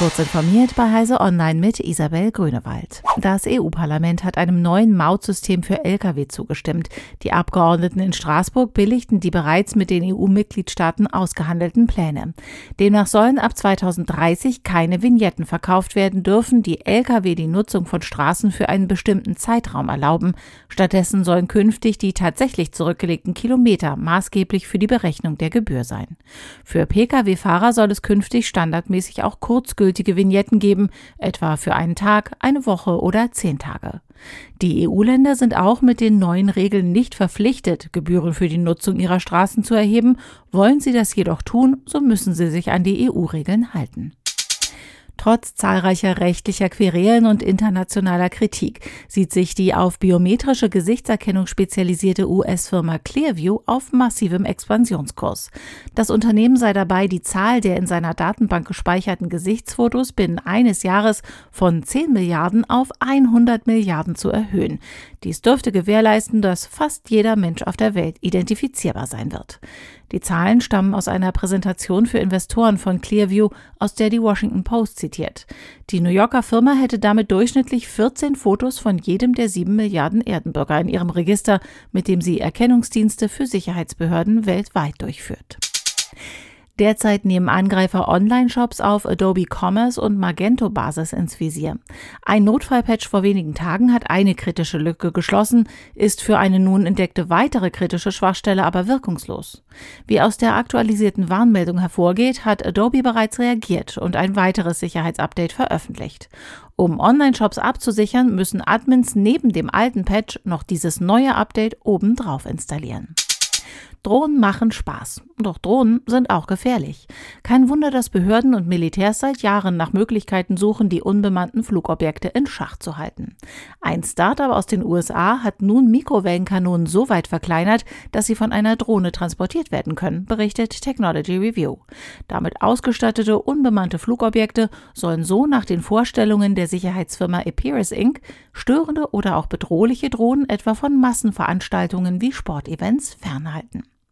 Kurz informiert bei Heise Online mit Isabel Grünewald. Das EU-Parlament hat einem neuen Mautsystem für Lkw zugestimmt. Die Abgeordneten in Straßburg billigten die bereits mit den EU-Mitgliedstaaten ausgehandelten Pläne. Demnach sollen ab 2030 keine Vignetten verkauft werden dürfen, die Lkw die Nutzung von Straßen für einen bestimmten Zeitraum erlauben. Stattdessen sollen künftig die tatsächlich zurückgelegten Kilometer maßgeblich für die Berechnung der Gebühr sein. Für Pkw-Fahrer soll es künftig standardmäßig auch kurzgültig gültige Vignetten geben, etwa für einen Tag, eine Woche oder zehn Tage. Die EU-Länder sind auch mit den neuen Regeln nicht verpflichtet, Gebühren für die Nutzung ihrer Straßen zu erheben. Wollen sie das jedoch tun, so müssen sie sich an die EU-Regeln halten. Trotz zahlreicher rechtlicher Querelen und internationaler Kritik sieht sich die auf biometrische Gesichtserkennung spezialisierte US-Firma Clearview auf massivem Expansionskurs. Das Unternehmen sei dabei, die Zahl der in seiner Datenbank gespeicherten Gesichtsfotos binnen eines Jahres von 10 Milliarden auf 100 Milliarden zu erhöhen. Dies dürfte gewährleisten, dass fast jeder Mensch auf der Welt identifizierbar sein wird. Die Zahlen stammen aus einer Präsentation für Investoren von Clearview, aus der die Washington Post zitiert. Die New Yorker Firma hätte damit durchschnittlich 14 Fotos von jedem der sieben Milliarden Erdenbürger in ihrem Register, mit dem sie Erkennungsdienste für Sicherheitsbehörden weltweit durchführt. Derzeit nehmen Angreifer Online-Shops auf Adobe Commerce und Magento-Basis ins Visier. Ein Notfallpatch vor wenigen Tagen hat eine kritische Lücke geschlossen, ist für eine nun entdeckte weitere kritische Schwachstelle aber wirkungslos. Wie aus der aktualisierten Warnmeldung hervorgeht, hat Adobe bereits reagiert und ein weiteres Sicherheitsupdate veröffentlicht. Um Online-Shops abzusichern, müssen Admins neben dem alten Patch noch dieses neue Update obendrauf installieren. Drohnen machen Spaß. Doch Drohnen sind auch gefährlich. Kein Wunder, dass Behörden und Militärs seit Jahren nach Möglichkeiten suchen, die unbemannten Flugobjekte in Schach zu halten. Ein Startup aus den USA hat nun Mikrowellenkanonen so weit verkleinert, dass sie von einer Drohne transportiert werden können, berichtet Technology Review. Damit ausgestattete unbemannte Flugobjekte sollen so nach den Vorstellungen der Sicherheitsfirma Epirus Inc. störende oder auch bedrohliche Drohnen etwa von Massenveranstaltungen wie Sportevents fernhalten.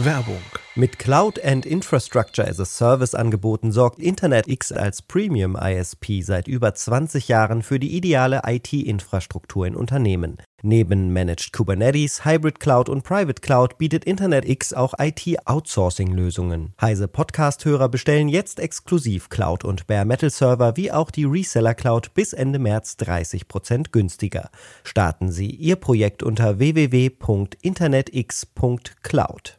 Werbung. Mit Cloud and Infrastructure as a Service Angeboten sorgt InternetX als Premium ISP seit über 20 Jahren für die ideale IT-Infrastruktur in Unternehmen. Neben Managed Kubernetes, Hybrid Cloud und Private Cloud bietet InternetX auch IT-Outsourcing-Lösungen. Heise Podcast-Hörer bestellen jetzt exklusiv Cloud und Bare Metal Server wie auch die Reseller Cloud bis Ende März 30% günstiger. Starten Sie Ihr Projekt unter www.internetx.cloud.